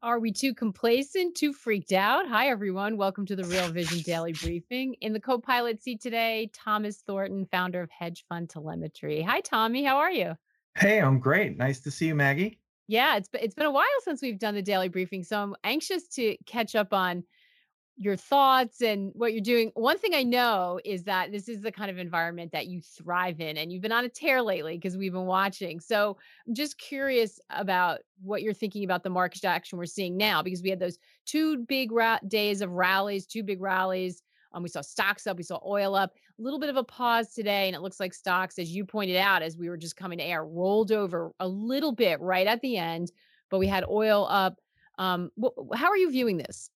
Are we too complacent, too freaked out? Hi, everyone. Welcome to the Real Vision Daily Briefing. In the co pilot seat today, Thomas Thornton, founder of Hedge Fund Telemetry. Hi, Tommy. How are you? Hey, I'm great. Nice to see you, Maggie. Yeah, it's it's been a while since we've done the daily briefing. So I'm anxious to catch up on your thoughts and what you're doing. One thing I know is that this is the kind of environment that you thrive in, and you've been on a tear lately because we've been watching. So I'm just curious about what you're thinking about the market action we're seeing now because we had those two big ra- days of rallies, two big rallies. Um, we saw stocks up, we saw oil up, a little bit of a pause today, and it looks like stocks, as you pointed out, as we were just coming to air, rolled over a little bit right at the end, but we had oil up. Um, wh- how are you viewing this?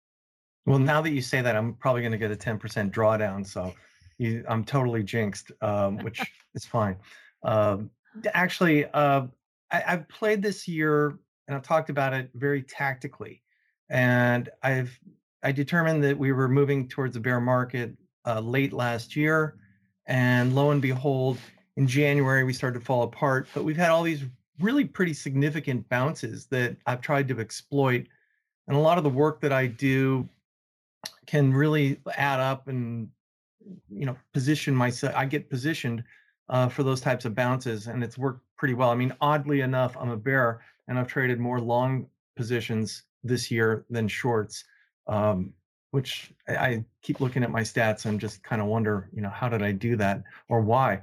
Well, now that you say that, I'm probably going to get a 10% drawdown. So you, I'm totally jinxed, um, which is fine. Um, actually, uh, I, I've played this year and I've talked about it very tactically. And I've I determined that we were moving towards a bear market uh, late last year, and lo and behold, in January we started to fall apart. But we've had all these really pretty significant bounces that I've tried to exploit, and a lot of the work that I do can really add up and you know position myself i get positioned uh, for those types of bounces and it's worked pretty well. I mean oddly enough i'm a bear and i've traded more long positions this year than shorts um, which I, I, keep looking at my stats and just kind of wonder you know how did i do that or why?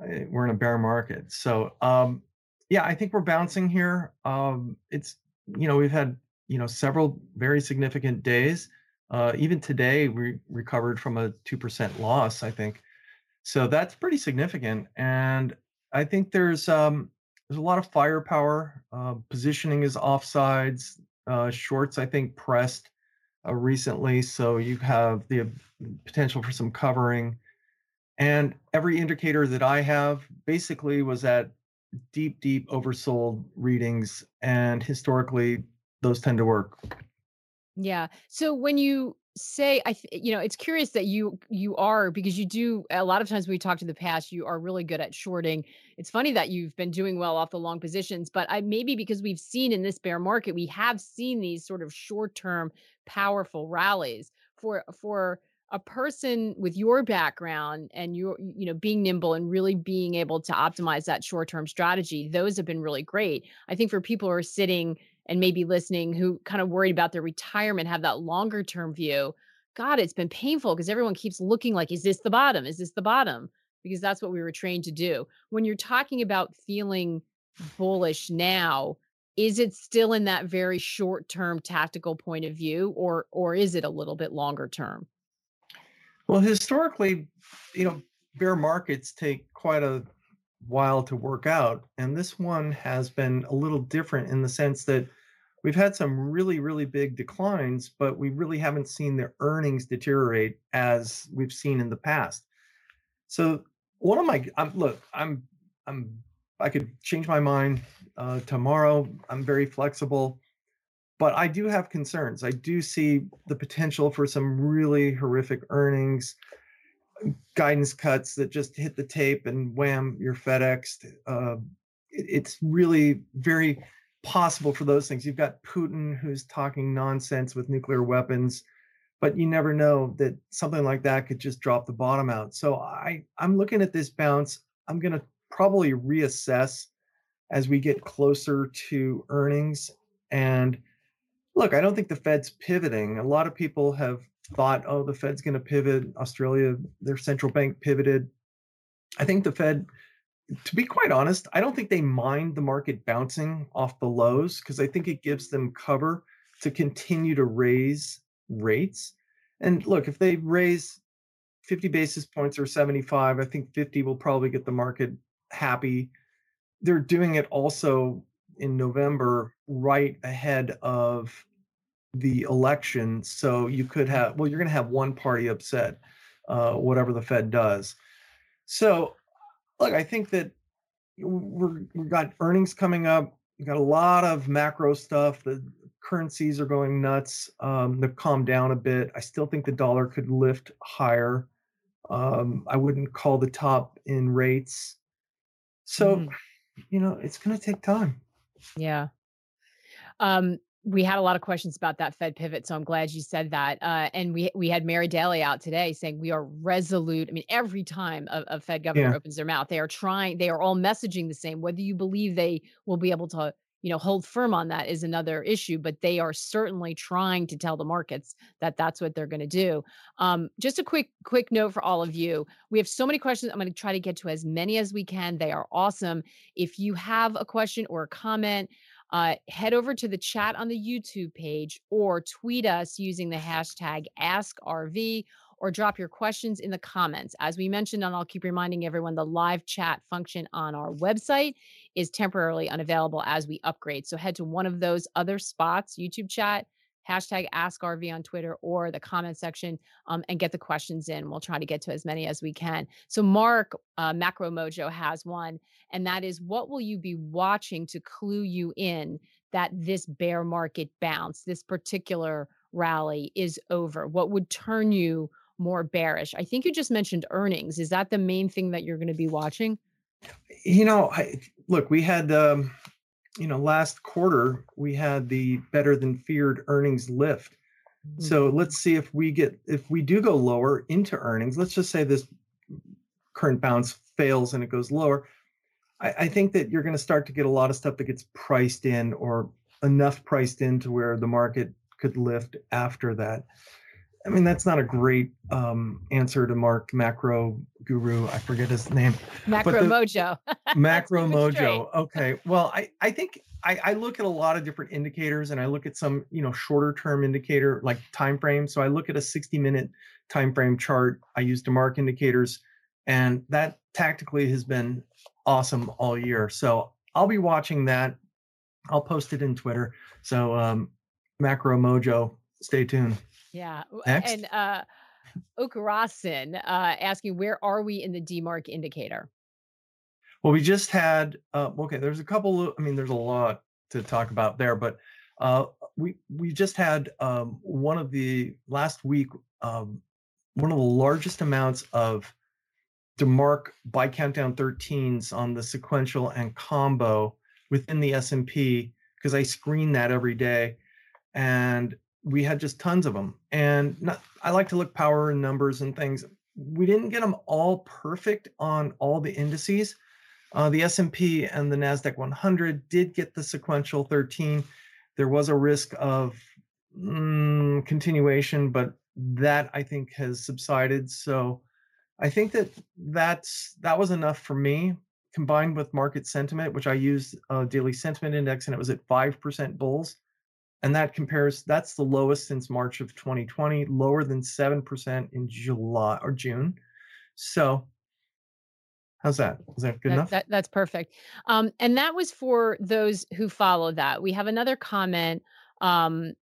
We're in a bear market. So um, yeah i think we're bouncing here. Um, it's you know we've had you know several very significant days uh, even today, we recovered from a 2% loss, I think. So that's pretty significant. And I think there's um, there's a lot of firepower. Uh, positioning is offsides. Uh, shorts, I think, pressed uh, recently. So you have the potential for some covering. And every indicator that I have basically was at deep, deep oversold readings. And historically, those tend to work. Yeah. So when you say I th- you know, it's curious that you you are because you do a lot of times we talk to the past, you are really good at shorting. It's funny that you've been doing well off the long positions, but I maybe because we've seen in this bear market, we have seen these sort of short-term powerful rallies for for a person with your background and your you know being nimble and really being able to optimize that short-term strategy those have been really great i think for people who are sitting and maybe listening who kind of worried about their retirement have that longer term view god it's been painful because everyone keeps looking like is this the bottom? Is this the bottom? Because that's what we were trained to do. When you're talking about feeling bullish now is it still in that very short term tactical point of view or or is it a little bit longer term? Well historically you know bear markets take quite a while to work out. And this one has been a little different in the sense that we've had some really, really big declines, but we really haven't seen the earnings deteriorate as we've seen in the past. So one of my I'm, look, I'm I'm I could change my mind uh, tomorrow. I'm very flexible, but I do have concerns. I do see the potential for some really horrific earnings guidance cuts that just hit the tape and wham, you're FedExed. Uh, it, it's really very possible for those things. You've got Putin who's talking nonsense with nuclear weapons, but you never know that something like that could just drop the bottom out. So I, I'm looking at this bounce. I'm going to probably reassess as we get closer to earnings. And look, I don't think the Fed's pivoting. A lot of people have thought, oh, the Fed's going to pivot. Australia, their central bank pivoted. I think the Fed, to be quite honest, I don't think they mind the market bouncing off the lows because I think it gives them cover to continue to raise rates. And look, if they raise 50 basis points or 75. I think 50 will probably get the market happy. They're doing it also in November, right ahead of the election. So you could have, well, you're going to have one party upset, uh, whatever the Fed does. So, look, I think that we're, we've got earnings coming up. We've got a lot of macro stuff. The currencies are going nuts. Um, they've calmed down a bit. I still think the dollar could lift higher. Um, I wouldn't call the top in rates. So, mm. you know, it's going to take time. Yeah. Um, we had a lot of questions about that Fed pivot, so I'm glad you said that. Uh, and we we had Mary Daly out today saying we are resolute. I mean, every time a, a Fed governor yeah. opens their mouth, they are trying. They are all messaging the same. Whether you believe they will be able to, you know, hold firm on that is another issue. But they are certainly trying to tell the markets that that's what they're going to do. Um, just a quick quick note for all of you. We have so many questions. I'm going to try to get to as many as we can. They are awesome. If you have a question or a comment uh, head over to the chat on the YouTube page or tweet us using the hashtag AskRV or drop your questions in the comments. As we mentioned, and I'll keep reminding everyone, the live chat function on our website is temporarily unavailable as we upgrade. So head to one of those other spots, YouTube chat, hashtag AskRV on Twitter or the comment section um, and get the questions in. We'll try to get to as many as we can. So, Mark uh, Macro Mojo has one, and that is what will you be watching to clue you in that this bear market bounce, this particular rally is over? What would turn you more bearish? I think you just mentioned earnings. Is that the main thing that you're going to be watching? You know, I, look, we had um, you know, last quarter we had the better than feared earnings lift. Mm-hmm. So let's see if we get if we do go lower into earnings. Let's just say this current bounce fails and it goes lower. I, I think that you're going to start to get a lot of stuff that gets priced in or enough priced in to where the market could lift after that. I mean, that's not a great um, answer to Mark Macro Guru. I forget his name. Macro the, Mojo. macro Mojo. Okay. Well, I, I think I, I look at a lot of different indicators and I look at some, you know, shorter term indicator like time frame. So I look at a 60 minute time frame chart. I use DeMark indicators and that tactically has been awesome all year. So I'll be watching that. I'll post it in Twitter. So um, Macro Mojo, stay tuned. Yeah. Next. And uh Okurasan uh asking where are we in the DeMark indicator? Well, we just had uh okay, there's a couple of, I mean there's a lot to talk about there, but uh we we just had um one of the last week um one of the largest amounts of DeMark buy countdown 13s on the sequential and combo within the S&P because I screen that every day and we had just tons of them. And not, I like to look power and numbers and things. We didn't get them all perfect on all the indices. Uh, the S&P and the Nasdaq 100 did get the sequential 13. There was a risk of mm, continuation, but that I think has subsided. So I think that that's that was enough for me. Combined with market sentiment, which I used a daily sentiment index, and it was at five percent bulls and that compares that's the lowest since march of 2020 lower than 7% in july or june. So how's that? Is that good that, enough? that, that's perfect. Um, and that was for those who follow that. We have another comment um,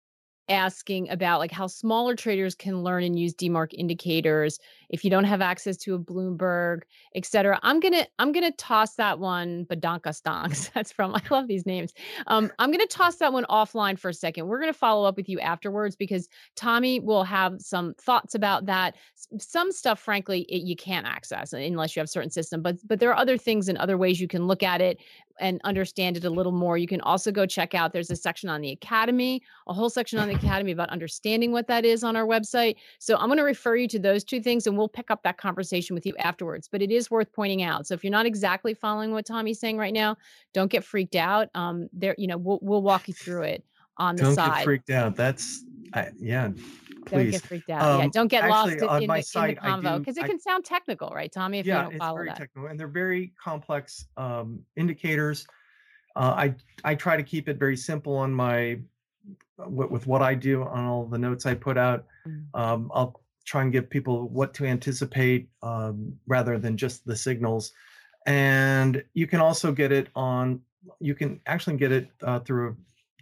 asking about like how smaller traders can learn and use DeMark indicators if you don't have access to a Bloomberg, et cetera. I'm gonna I'm gonna toss that one Badanka Stonks. That's from I love these names. Um, I'm gonna toss that one offline for a second. We're gonna follow up with you afterwards because Tommy will have some thoughts about that. Some stuff, frankly, it, you can't access unless you have certain system. But but there are other things and other ways you can look at it and understand it a little more. You can also go check out. There's a section on the Academy, a whole section on the Academy about understanding what that is on our website. So I'm going to refer you to those two things and we'll pick up that conversation with you afterwards. But it is worth pointing out. So if you're not exactly following what Tommy's saying right now, don't get freaked out. Um, there, you know, we'll we'll walk you through it on the don't side. Don't get freaked out. That's I, yeah. Please. Don't get freaked out. Um, yeah, don't get actually, lost in, the, site, in the convo because it can sound technical, right, Tommy? If yeah, you don't follow it's very that. technical, and they're very complex um, indicators. Uh, I I try to keep it very simple on my with, with what I do on all the notes I put out. Mm. Um, I'll try and give people what to anticipate um, rather than just the signals. And you can also get it on, you can actually get it uh, through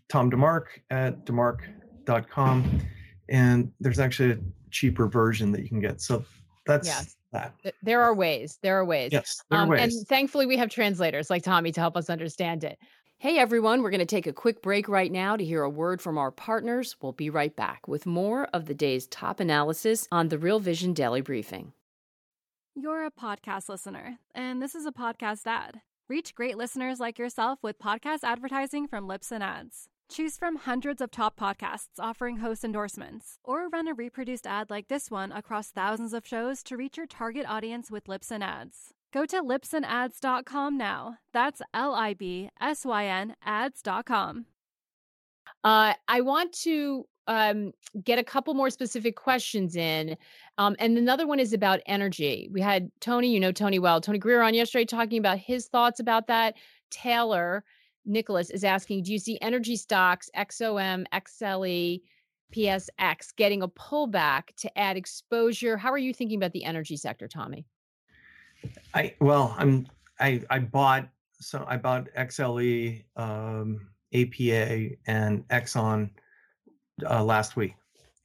Tom DeMark at demark.com. And there's actually a cheaper version that you can get. So that's Yes. that. There are ways. There are ways. Yes, there are Um, and thankfully, we have translators like Tommy to help us understand it. Hey everyone, we're going to take a quick break right now to hear a word from our partners. We'll be right back with more of the day's top analysis on the Real Vision Daily Briefing. You're a podcast listener, and this is a podcast ad. Reach great listeners like yourself with podcast advertising from Libsyn Ads. Choose from hundreds of top podcasts offering host endorsements, or run a reproduced ad like this one across thousands of shows to reach your target audience with Libsyn Ads. Go to libsynads.com now. That's L I B S Y N ads.com. Uh, I want to um, get a couple more specific questions in. Um, and another one is about energy. We had Tony, you know Tony well, Tony Greer on yesterday talking about his thoughts about that. Taylor Nicholas is asking Do you see energy stocks, XOM, XLE, PSX getting a pullback to add exposure? How are you thinking about the energy sector, Tommy? I well, I'm I I bought so I bought XLE, um, APA, and Exxon uh, last week,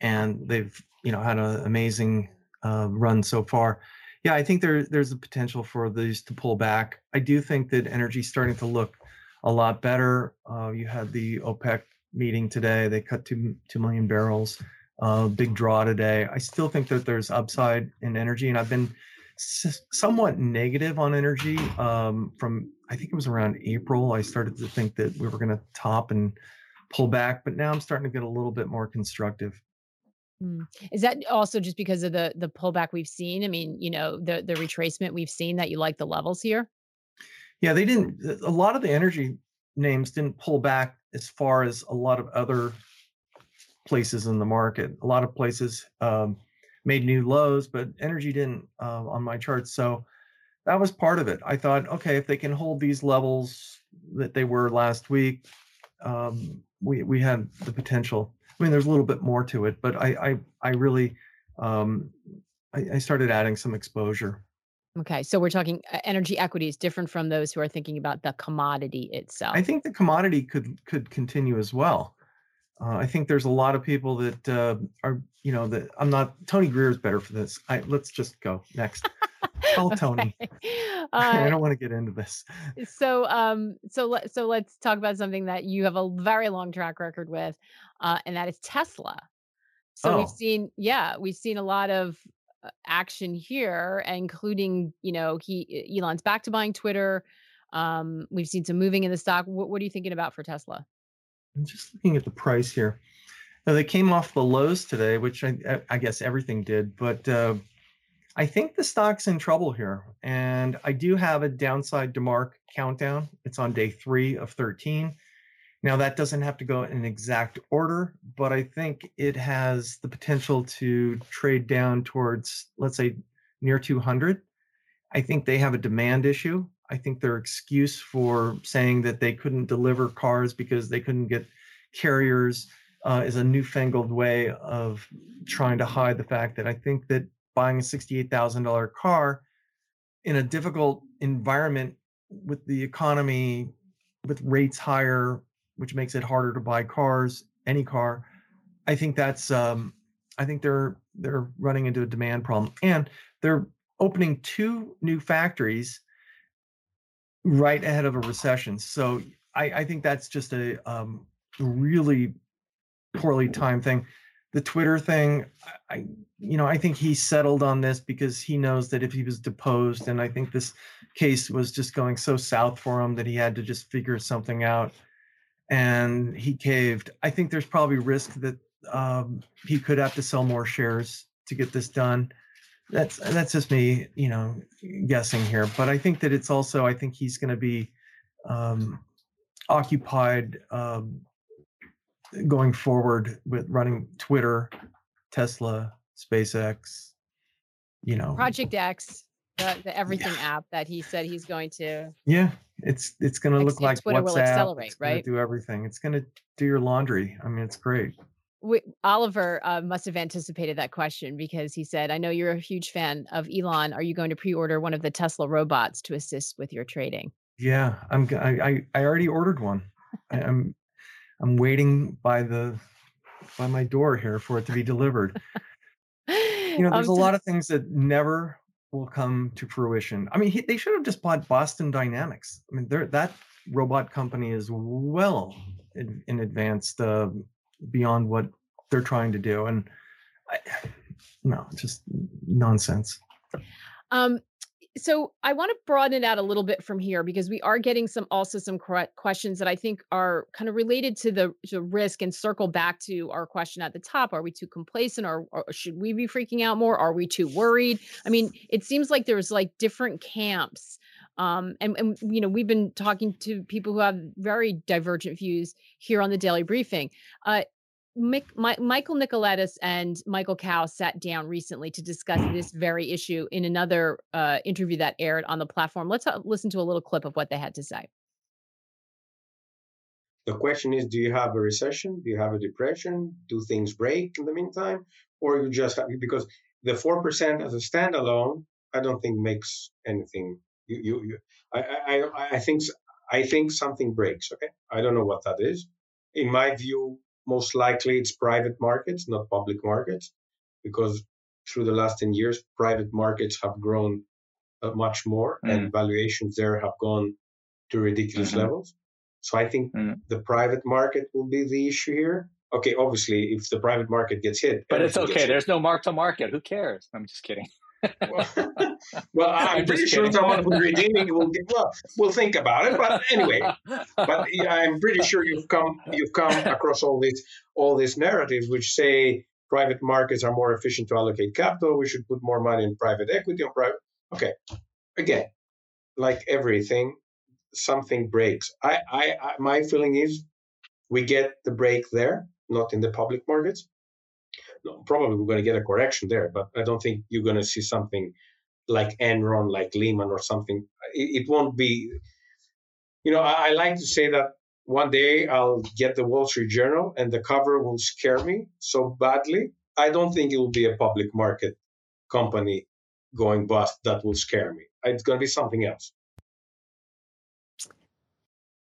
and they've you know had an amazing uh, run so far. Yeah, I think there there's a potential for these to pull back. I do think that energy's starting to look a lot better. Uh, you had the OPEC meeting today; they cut two two million barrels. Uh, big draw today. I still think that there's upside in energy, and I've been s- somewhat negative on energy um, from I think it was around April. I started to think that we were going to top and pull back, but now I'm starting to get a little bit more constructive. Mm. Is that also just because of the the pullback we've seen? I mean, you know, the the retracement we've seen that you like the levels here? Yeah, they didn't. A lot of the energy names didn't pull back as far as a lot of other places in the market. A lot of places um, made new lows, but energy didn't uh, on my charts. So that was part of it. I thought, okay, if they can hold these levels that they were last week, um, we we had the potential. I mean, there's a little bit more to it, but I I I really um, I, I started adding some exposure. Okay, so we're talking uh, energy equities different from those who are thinking about the commodity itself. I think the commodity could could continue as well. Uh, I think there's a lot of people that uh, are, you know, that I'm not. Tony Greer is better for this. I let's just go next. Call Tony. Okay. I Uh, don't want to get into this. so um so let so let's talk about something that you have a very long track record with uh and that is Tesla. So we've Oh. seen yeah, we've seen a lot of uh, action here including, you know, he Elon's back to buying Twitter. Um we've seen some moving in the stock. What, what are you thinking about for Tesla? I'm just looking at the price here. Now, they came off the lows today, which I, I- guess everything did, but uh, I think the stock's in trouble here. And I do have a downside DeMark countdown. It's on day three of 13. Now, that doesn't have to go in exact order, but I think it has the potential to trade down towards, let's say, near 200. I think they have a demand issue. I think their excuse for saying that they couldn't deliver cars because they couldn't get carriers uh, is a newfangled way of trying to hide the fact that I think that buying a $68,000 car in a difficult environment with the economy, with rates higher, which makes it harder to buy cars, any car, I think that's um, I think they're they're running into a demand problem, and they're opening two new factories right ahead of a recession. So I, I think that's just a um, really poorly timed thing. The Twitter thing, I, you know I think he settled on this because he knows that if he was deposed, and I think this case was just going so south for him that he had to just figure something out, and he caved. I think there's probably risk that um, he could have to sell more shares to get this done. That's that's just me, you know, guessing here. But I think that it's also I think he's going to be um, occupied um, going forward with running Twitter, Tesla, SpaceX. You know, Project X, the, the everything app that he said he's going to yeah, it's it's going to look like Twitter will WhatsApp. accelerate, it's right? Do everything. It's going to do your laundry. I mean, it's great. Oliver uh, must have anticipated that question because he said, "I know you're a huge fan of Elon. Are you going to pre-order one of the Tesla robots to assist with your trading?" Yeah, I'm. I I already ordered one. I, I'm I'm waiting by the by my door here for it to be delivered. you know, there's a lot of things that never will come to fruition. I mean, he, they should have just bought Boston Dynamics. I mean, that robot company is well in, in uh, beyond what they're trying to do, and I, no, just nonsense. Um, so I want to broaden it out a little bit from here because we are getting some also some questions that I think are kind of related to the, the risk and circle back to our question at the top. Are we too complacent or, or, should we be freaking out more? Are we too worried? I mean, it seems like there's like different camps. Um, and, and you know, we've been talking to people who have very divergent views here on the daily briefing. Uh, Mick, My, Michael Nicoletos and Michael Kao sat down recently to discuss this very issue in another uh, interview that aired on the platform. Let's uh, listen to a little clip of what they had to say. The question is Do you have a recession? Do you have a depression? Do things break in the meantime? Or you just have, because the 4% as a standalone, I don't think makes anything. You, you, you I, I, I think, I think something breaks. Okay. I don't know what that is. In my view, most likely it's private markets, not public markets, because through the last 10 years, private markets have grown uh, much more mm. and valuations there have gone to ridiculous mm-hmm. levels. So I think mm. the private market will be the issue here. Okay, obviously, if the private market gets hit, but it's okay. There's no mark to market. Who cares? I'm just kidding well, well, I'm, pretty sure someone who's redeeming will get, well, we'll think about it. But anyway, but I'm pretty sure you've come you've come across all these all these narratives which say private markets are more efficient to allocate capital. We should put more money in private equity or private. Okay, again, like everything, something breaks. I, I, I my feeling is we get the break there, not in the public markets probably we're going to get a correction there, but I don't think you're going to see something like Enron, like Lehman, or something. It, it won't be. You know, I, I like to say that one day I'll get the Wall Street Journal and the cover will scare me so badly. I don't think it will be a public market company going bust that will scare me. It's going to be something else.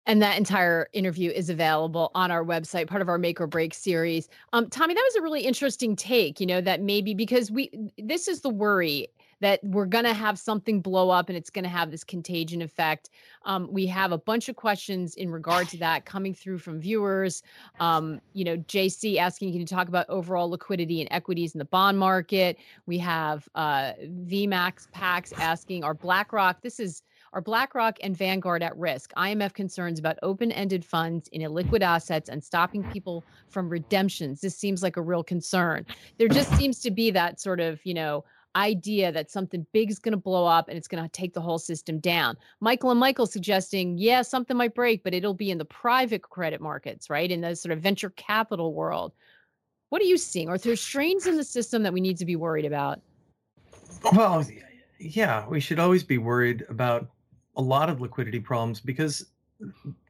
And that entire interview is available on our website, part of our make or break series. Um, Tommy, that was a really interesting take, you know, that maybe because we, this is the worry that we're going to have something blow up and it's going to have this contagion effect. Um, we have a bunch of questions in regard to that coming through from viewers. Um, you know, JC asking, can you talk about overall liquidity and equities in the bond market? We have uh, VMAX Pax asking, are BlackRock, this is, are BlackRock and Vanguard at risk? IMF concerns about open ended funds in illiquid assets and stopping people from redemptions. This seems like a real concern. There just seems to be that sort of, you know, idea that something big is going to blow up and it's going to take the whole system down. Michael and Michael suggesting, yeah, something might break, but it'll be in the private credit markets, right? In the sort of venture capital world. What are you seeing? Are there strains in the system that we need to be worried about? Well, yeah, we should always be worried about a lot of liquidity problems because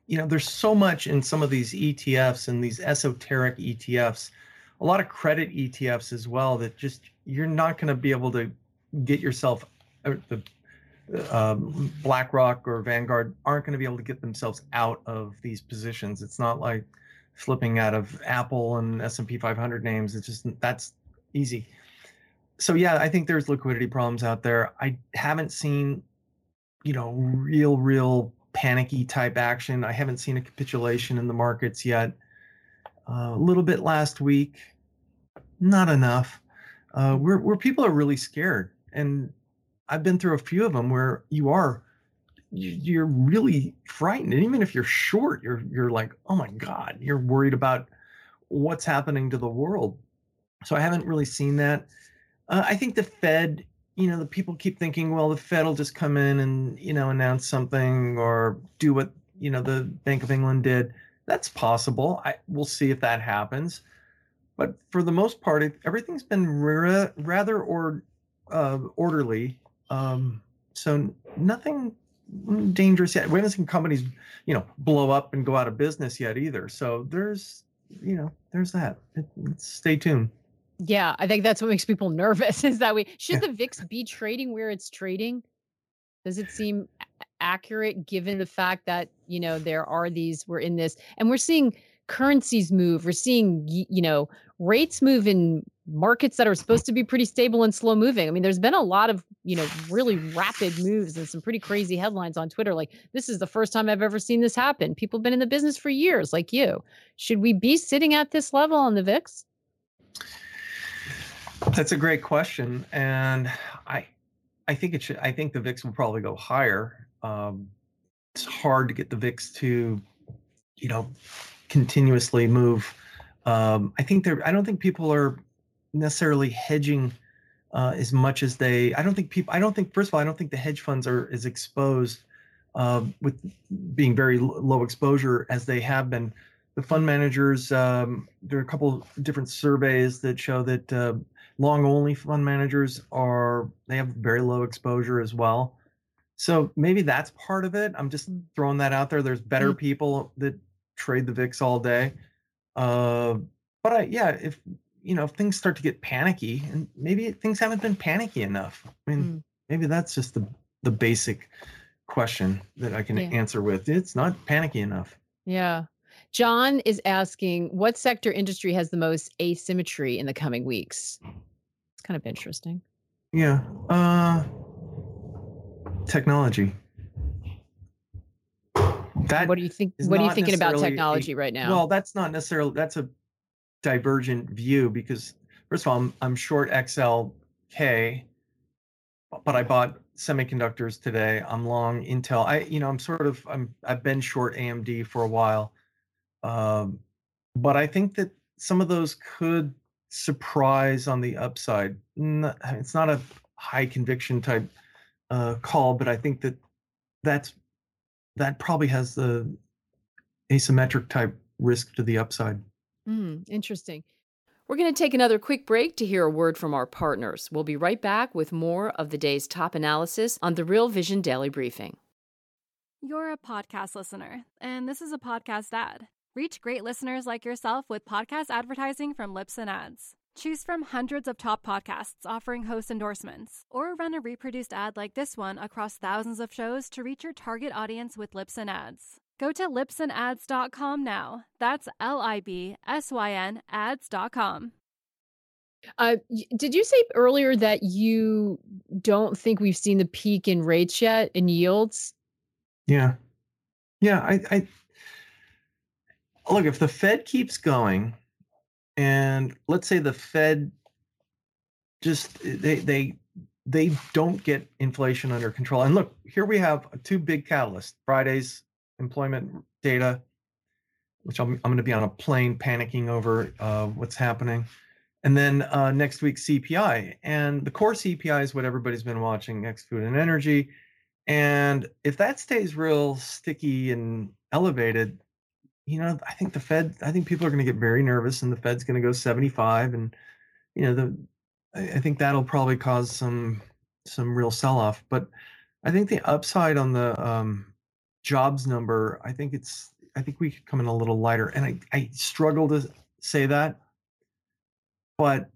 you know there's so much in some of these ETFs and these esoteric ETFs, a lot of credit ETFs as well that just you're not going to be able to get yourself uh, the um, BlackRock or Vanguard aren't going to be able to get themselves out of these positions. It's not like flipping out of Apple and S&P 500 names. It's just that's easy. So yeah, I think there's liquidity problems out there. I haven't seen you know, real, real panicky type action. I haven't seen a capitulation in the markets yet. Uh, a little bit last week, not enough. Uh, where where people are really scared, and I've been through a few of them where you are you're really frightened, and even if you're short, you're you're like, oh my god, you're worried about what's happening to the world. So I haven't really seen that. Uh, I think the Fed you know, the people keep thinking, well, the Fed will just come in and, you know, announce something or do what, you know, the Bank of England did. That's possible. I we'll see if that happens. But for the most part, everything's been ra- rather or uh, orderly. Um, so nothing dangerous yet. We haven't seen companies, you know, blow up and go out of business yet either. So there's you know, there's that. It, stay tuned. Yeah, I think that's what makes people nervous is that we should the VIX be trading where it's trading? Does it seem accurate given the fact that, you know, there are these we're in this and we're seeing currencies move. We're seeing, you know, rates move in markets that are supposed to be pretty stable and slow moving. I mean, there's been a lot of, you know, really rapid moves and some pretty crazy headlines on Twitter. Like, this is the first time I've ever seen this happen. People have been in the business for years, like you. Should we be sitting at this level on the VIX? That's a great question. And I, I think it should, I think the VIX will probably go higher. Um, it's hard to get the VIX to, you know, continuously move. Um, I think there. I don't think people are necessarily hedging uh, as much as they. I don't think people. I don't think. First of all, I don't think the hedge funds are as exposed uh, with being very low exposure as they have been. The fund managers. Um, there are a couple different surveys that show that uh, long only fund managers are they have very low exposure as well. So maybe that's part of it. I'm just throwing that out there. There's better mm-hmm. people that trade the VIX all day. Uh, but I, yeah, if you know, if things start to get panicky, and maybe things haven't been panicky enough. I mean, mm. maybe that's just the the basic question that I can yeah. answer with. It's not panicky enough. Yeah. John is asking what sector industry has the most asymmetry in the coming weeks? Kind of interesting. Yeah. Uh technology. That what do you think? What are you thinking about technology a, right now? Well, that's not necessarily that's a divergent view because first of all, I'm, I'm short XLK, but I bought semiconductors today. I'm long Intel. I you know I'm sort of I'm I've been short AMD for a while, um, but I think that some of those could surprise on the upside. It's not a high conviction type uh, call, but I think that that's that probably has the asymmetric type risk to the upside. Mm, interesting. We're going to take another quick break to hear a word from our partners. We'll be right back with more of the day's top analysis on the Real Vision Daily Briefing. You're a podcast listener, and this is a podcast ad. Reach great listeners like yourself with podcast advertising from Libsyn Ads. Choose from hundreds of top podcasts offering host endorsements, or run a reproduced ad like this one across thousands of shows to reach your target audience with Libsyn Ads. Go to libsynads.com now. That's L I B S Y N ads.com. Uh, did you say earlier that you don't think we've seen the peak in rates yet in yields? Yeah. Yeah. I, I look, if the Fed keeps going, and let's say the Fed just eh, they they they don't get inflation under control. And look, here we have two big catalysts: Friday's employment data, which I'm, I'm going to be on a plane panicking over uh, what's happening, and then uh, next week CPI. And the core CPI is what everybody's been watching: ex food and energy. And if that stays real sticky and elevated, you know, I think the Fed, I think people are going to get very nervous and the Fed's going to go 75 and, you know, the, I think that'll probably cause some, some real sell off. But I think the upside on the um, jobs number, I think it's, I think we could come in a little lighter. And I, I struggle to say that, but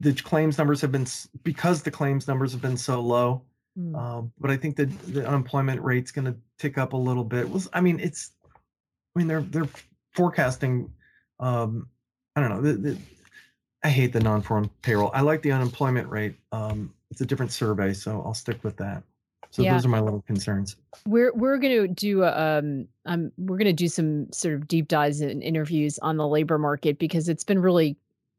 the claims numbers have been, because the claims numbers have been so low. Mm. Uh, but I think that the unemployment rate's going to tick up a little bit. Was I mean, it's I mean, they're they're forecasting. Um, I don't know. The, the, I hate the non-farm payroll. I like the unemployment rate. Um, it's a different survey, so I'll stick with that. So yeah. those are my little concerns. We're we're to do um um we're going to do some sort of deep dives and interviews on the labor market because it's been really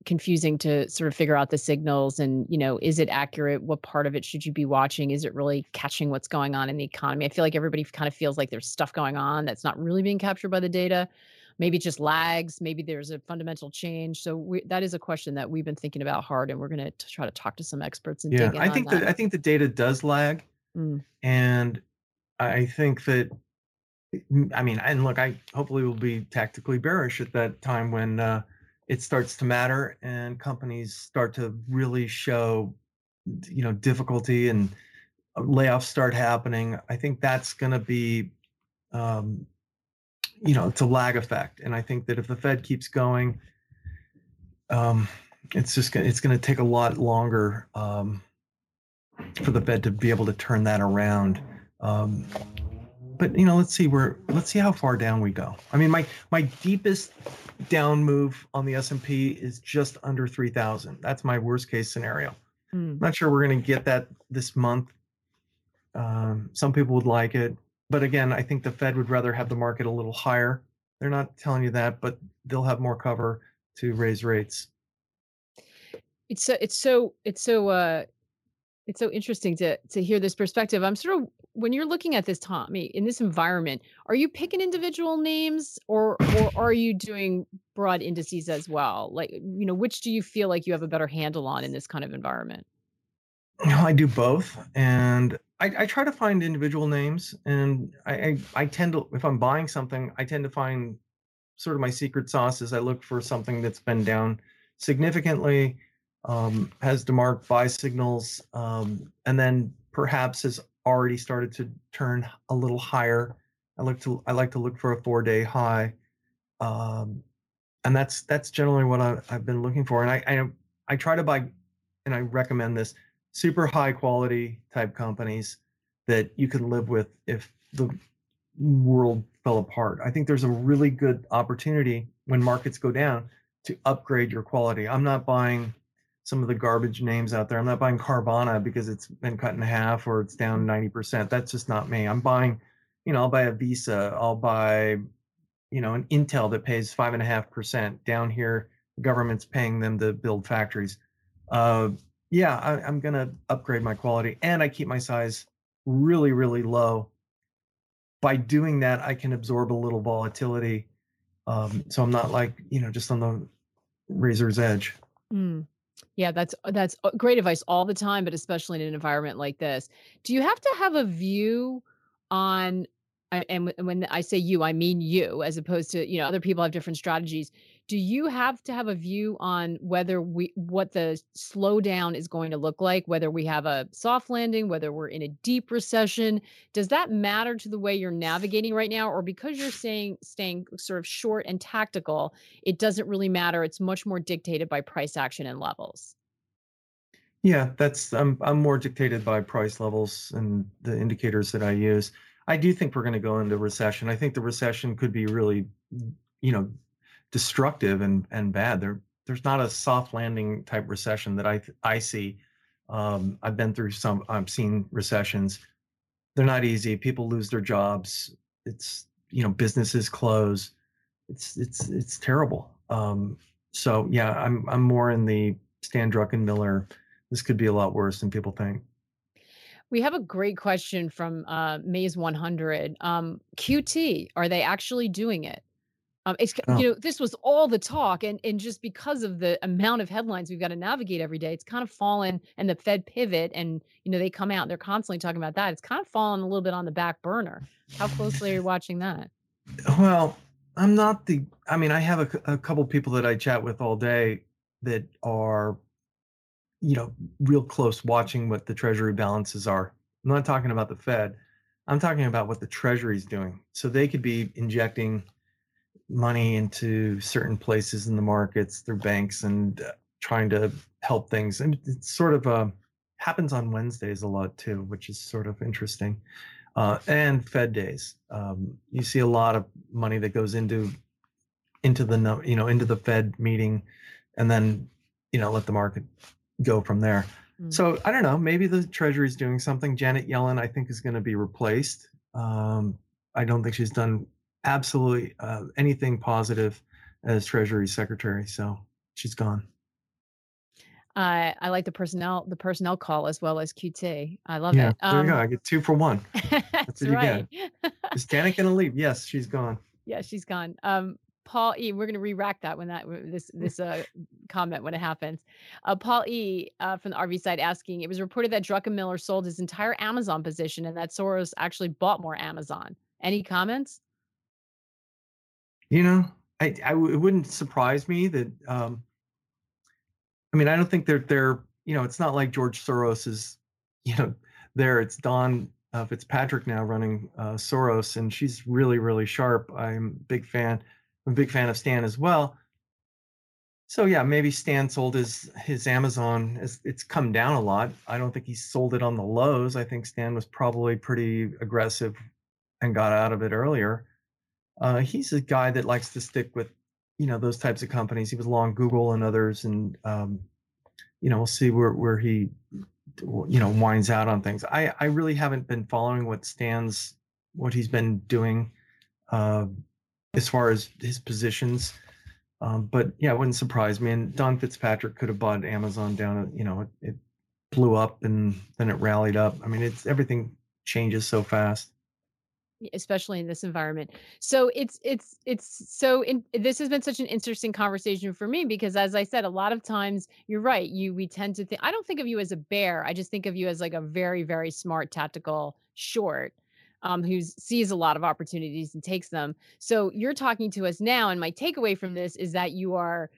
confusing to sort of figure out the signals and you know is it accurate? What part of it should you be watching? Is it really catching what's going on in the economy? I feel like everybody kind of feels like there's stuff going on that's not really being captured by the data. Maybe it just lags. Maybe there's a fundamental change. So we, that is a question that we've been thinking about hard and we're going to try to talk to some experts and yeah i think that. i think the data does lag mm. and i think that i mean and look i hopefully will be tactically bearish at that time when uh it starts to matter and companies start to really show you know difficulty and uh, layoffs start happening i think that's going to be um, you know, it's a lag effect. And I think that if the Fed keeps going, um, it's just gonna, it's going to take a lot longer um, for the Fed to be able to turn that around. Um, but you know, let's see where let's see how far down we go. I mean, my my deepest down move on the S&P is just under 3000. That's my worst case scenario. Mm. Not sure we're going to get that this month. Um, some people would like it, but again, I think the Fed would rather have the market a little higher. They're not telling you that, but they'll have more cover to raise rates. It's so it's so it's so uh it's so interesting to to hear this perspective. I'm sort of when you're looking at this, Tommy, in this environment, are you picking individual names or or are you doing broad indices as well? Like, you know, which do you feel like you have a better handle on in this kind of environment? I do both, and I, I try to find individual names, and I, I I tend to if I'm buying something, I tend to find sort of my secret sauce is I look for something that's been down significantly um, has DeMark buy signals, um, and then perhaps has already started to turn a little higher. I look to I like to look for a four day high, um, and that's that's generally what I, have been looking for. And I, I I try to buy, and I recommend this super high quality type companies that you can live with if the world fell apart. I think there's a really good opportunity when markets go down to upgrade your quality. I'm not buying some of the garbage names out there. I'm not buying Carvana because it's been cut in half or it's down 90%. That's just not me. I'm buying, you know, I'll buy a Visa. I'll buy, you know, an Intel that pays five and a half percent down here. The government's paying them to build factories. Uh, yeah, I, I'm to upgrade my quality and I keep my size really, really low. By doing that, I can absorb a little volatility. Um, so I'm not like, you know, just on the razor's edge. Mm. Yeah, that's uh, that's uh, great advice all the time, but especially in an environment like this. Do you have to have a view on and when I say you, I mean you, as opposed to, you know, other people have different strategies. Do you have to have a view on whether we, what the slowdown is going to look like, whether we have a soft landing, whether we're in a deep recession? Does that matter to the way you're navigating right now? Or because you're saying, staying sort of short and tactical, it doesn't really matter? It's much more dictated by price action and levels. Yeah, that's I'm I'm more dictated by price levels and the indicators that I use. I do think we're going to go into recession. I think the recession could be really, you know, destructive and and bad. There there's not a soft landing type recession that I I see. Um, I've been through some. I've seen recessions. They're not easy. People lose their jobs. It's you know businesses close. It's it's it's terrible. Um, so yeah, I'm I'm more in the Stan Druckenmiller. This could be a lot worse than people think. We have a great question from uh, Maze 100. Um, QT, are they actually doing it? Um, it's oh. you know this was all the talk, and and just because of the amount of headlines we've got to navigate every day, it's kind of fallen. And the Fed pivot, and you know they come out, they're constantly talking about that. It's kind of fallen a little bit on the back burner. How closely are you watching that? Well, I'm not the. I mean, I have a, a couple people that I chat with all day that are you know, real close watching what the treasury balances are. I'm not talking about the Fed. I'm talking about what the treasury is doing. So they could be injecting money into certain places in the markets, through banks, and uh, trying to help things. And it's sort of uh, happens on Wednesdays a lot too, which is sort of interesting. Uh, and Fed days, um, you see a lot of money that goes into into the you know into the Fed meeting, and then you know let the market go from there. Mm. So I don't know. Maybe the Treasury is doing something. Janet Yellen, I think, is going to be replaced. Um, I don't think she's done absolutely uh, anything positive as Treasury Secretary. So she's gone. Uh, I like the personnel the personnel call as well as QT. I love yeah, it. Um, there you go. Um I get two for one. That's, That's right. Is going to leave? Yes, she's gone. Yeah, she's gone. Um, Paul E. We're going to re-rack that when that this this uh, comment when it happens. Uh, Paul E. Uh, from the RV side asking, it was reported that Druckenmiller sold his entire Amazon position and that Soros actually bought more Amazon. Any comments? You know, I, I w- it wouldn't surprise me that. Um, I mean, I don't think they're they're you know, it's not like George Soros is, you know, there. It's Dawn uh, Fitzpatrick now running uh, Soros, and she's really, really sharp. I'm a big fan. I'm a big fan of Stan as well. So yeah, maybe Stan sold his his Amazon. As it's come down a lot. I don't think he sold it on the lows. I think Stan was probably pretty aggressive and got out of it earlier. Uh, he's a guy that likes to stick with, you know, those types of companies. He was long Google and others, and um, you know, we'll see where where he, you know, winds out on things. I I really haven't been following what Stan's what he's been doing, uh, as far as his positions. Um, but yeah, it wouldn't surprise me. And Don Fitzpatrick could have bought Amazon down. You know, it, it blew up and then it rallied up. I mean, it's everything changes so fast especially in this environment so it's it's it's so in, this has been such an interesting conversation for me because as i said a lot of times you're right you we tend to think i don't think of you as a bear i just think of you as like a very very smart tactical short um, who sees a lot of opportunities and takes them. So you're talking to us now, and my takeaway from this is that you are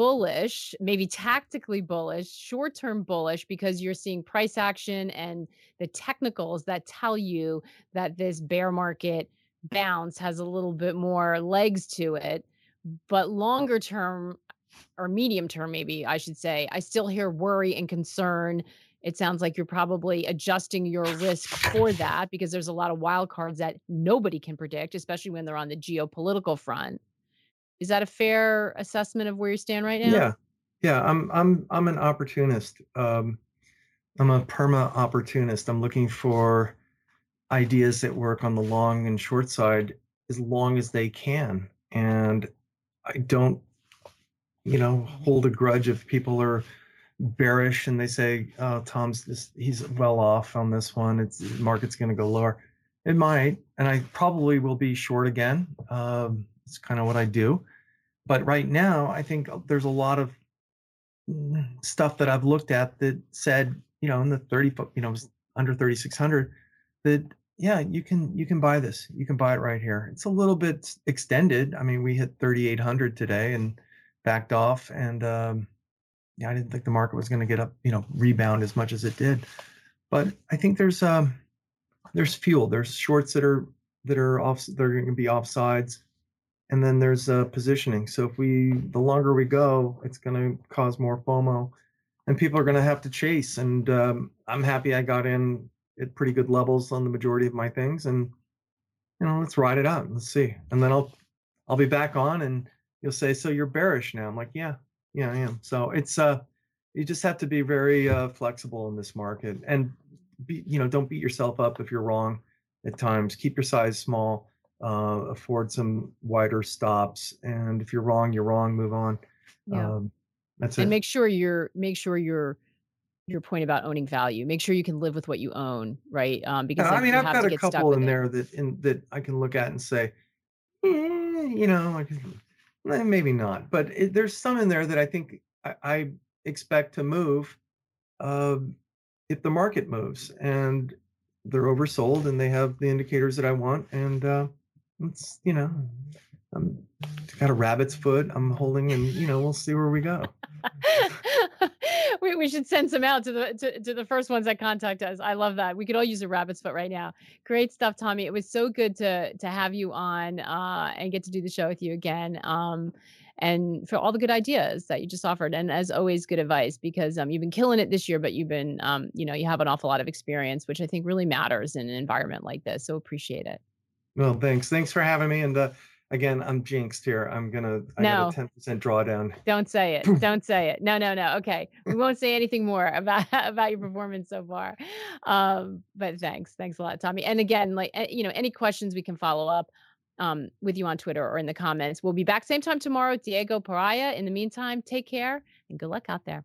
bullish, maybe tactically bullish, short term bullish, because you're seeing price action and the technicals that tell you that this bear market bounce has a little bit more legs to it. But longer term, or medium term, maybe I should say, I still hear worry and concern it sounds like you're probably adjusting your risk for that because there's a lot of wild cards that nobody can predict, especially when they're on the geopolitical front. Is that a fair assessment of where you stand right now? Yeah. Yeah, I'm I'm I'm an opportunist. Um, I'm a perma opportunist. I'm looking for ideas that work on the long and short side as long as they can. And I don't, you know, hold a grudge if people are bearish and they say, "Oh, Tom's this, he's well off on this one. It's market's going to go lower." It might, and I probably will be short again. Um, it's kind of what I do, but right now, I think there's a lot of mm, stuff that I've looked at that said, you know, in the 30, you know, under 3600, that yeah, you can you can buy this. You can buy it right here. It's a little bit extended. I mean, we hit 3800 today and backed off, and um, yeah, I didn't think the market was going to get up, you know, rebound as much as it did. But I think there's um there's fuel. There's shorts that are that are off. They're going to be off sides, and then there's uh, positioning. So if we the longer we go, it's going to cause more FOMO, and people are going to have to chase. And um, I'm happy I got in at pretty good levels on the majority of my things, and you know, let's ride it out. Let's see, and then I'll I'll be back on, and you'll say, so you're bearish now. I'm like, yeah, yeah, I am. So it's uh, you just have to be very uh, flexible in this market, and be, you know, don't beat yourself up if you're wrong at times. Keep your size small. Uh, afford some wider stops, and if you're wrong, you're wrong. Move on. Yeah. Um, that's and it. And make sure you're make sure you're your point about owning value. Make sure you can live with what you own, right? Um, because I mean, I've got a couple in there that in that I can look at and say, eh, you know, I Eh, maybe not, but it, there's some in there that I think I, I expect to move uh, if the market moves, and they're oversold, and they have the indicators that I want, and uh, it's you know, I'm got a rabbit's foot. I'm holding, and you know, we'll see where we go. we, we should send some out to the to, to the first ones that contact us. I love that. We could all use a rabbit's foot right now. Great stuff, Tommy. It was so good to to have you on uh, and get to do the show with you again. Um, and for all the good ideas that you just offered, and as always, good advice because um, you've been killing it this year, but you've been um, you know, you have an awful lot of experience, which I think really matters in an environment like this. So appreciate it. Well, thanks. Thanks for having me, and uh, again, I'm jinxed here. I'm gonna I no. got a 10% drawdown. Don't say it. Don't say it. No, no, no. Okay. We won't say anything more about about your performance so far. Um, but thanks. Thanks a lot, Tommy. And again, like you know, any questions we can follow up um, with you on Twitter or in the comments. We'll be back same time tomorrow, Diego Parrilla. In the meantime, take care and good luck out there.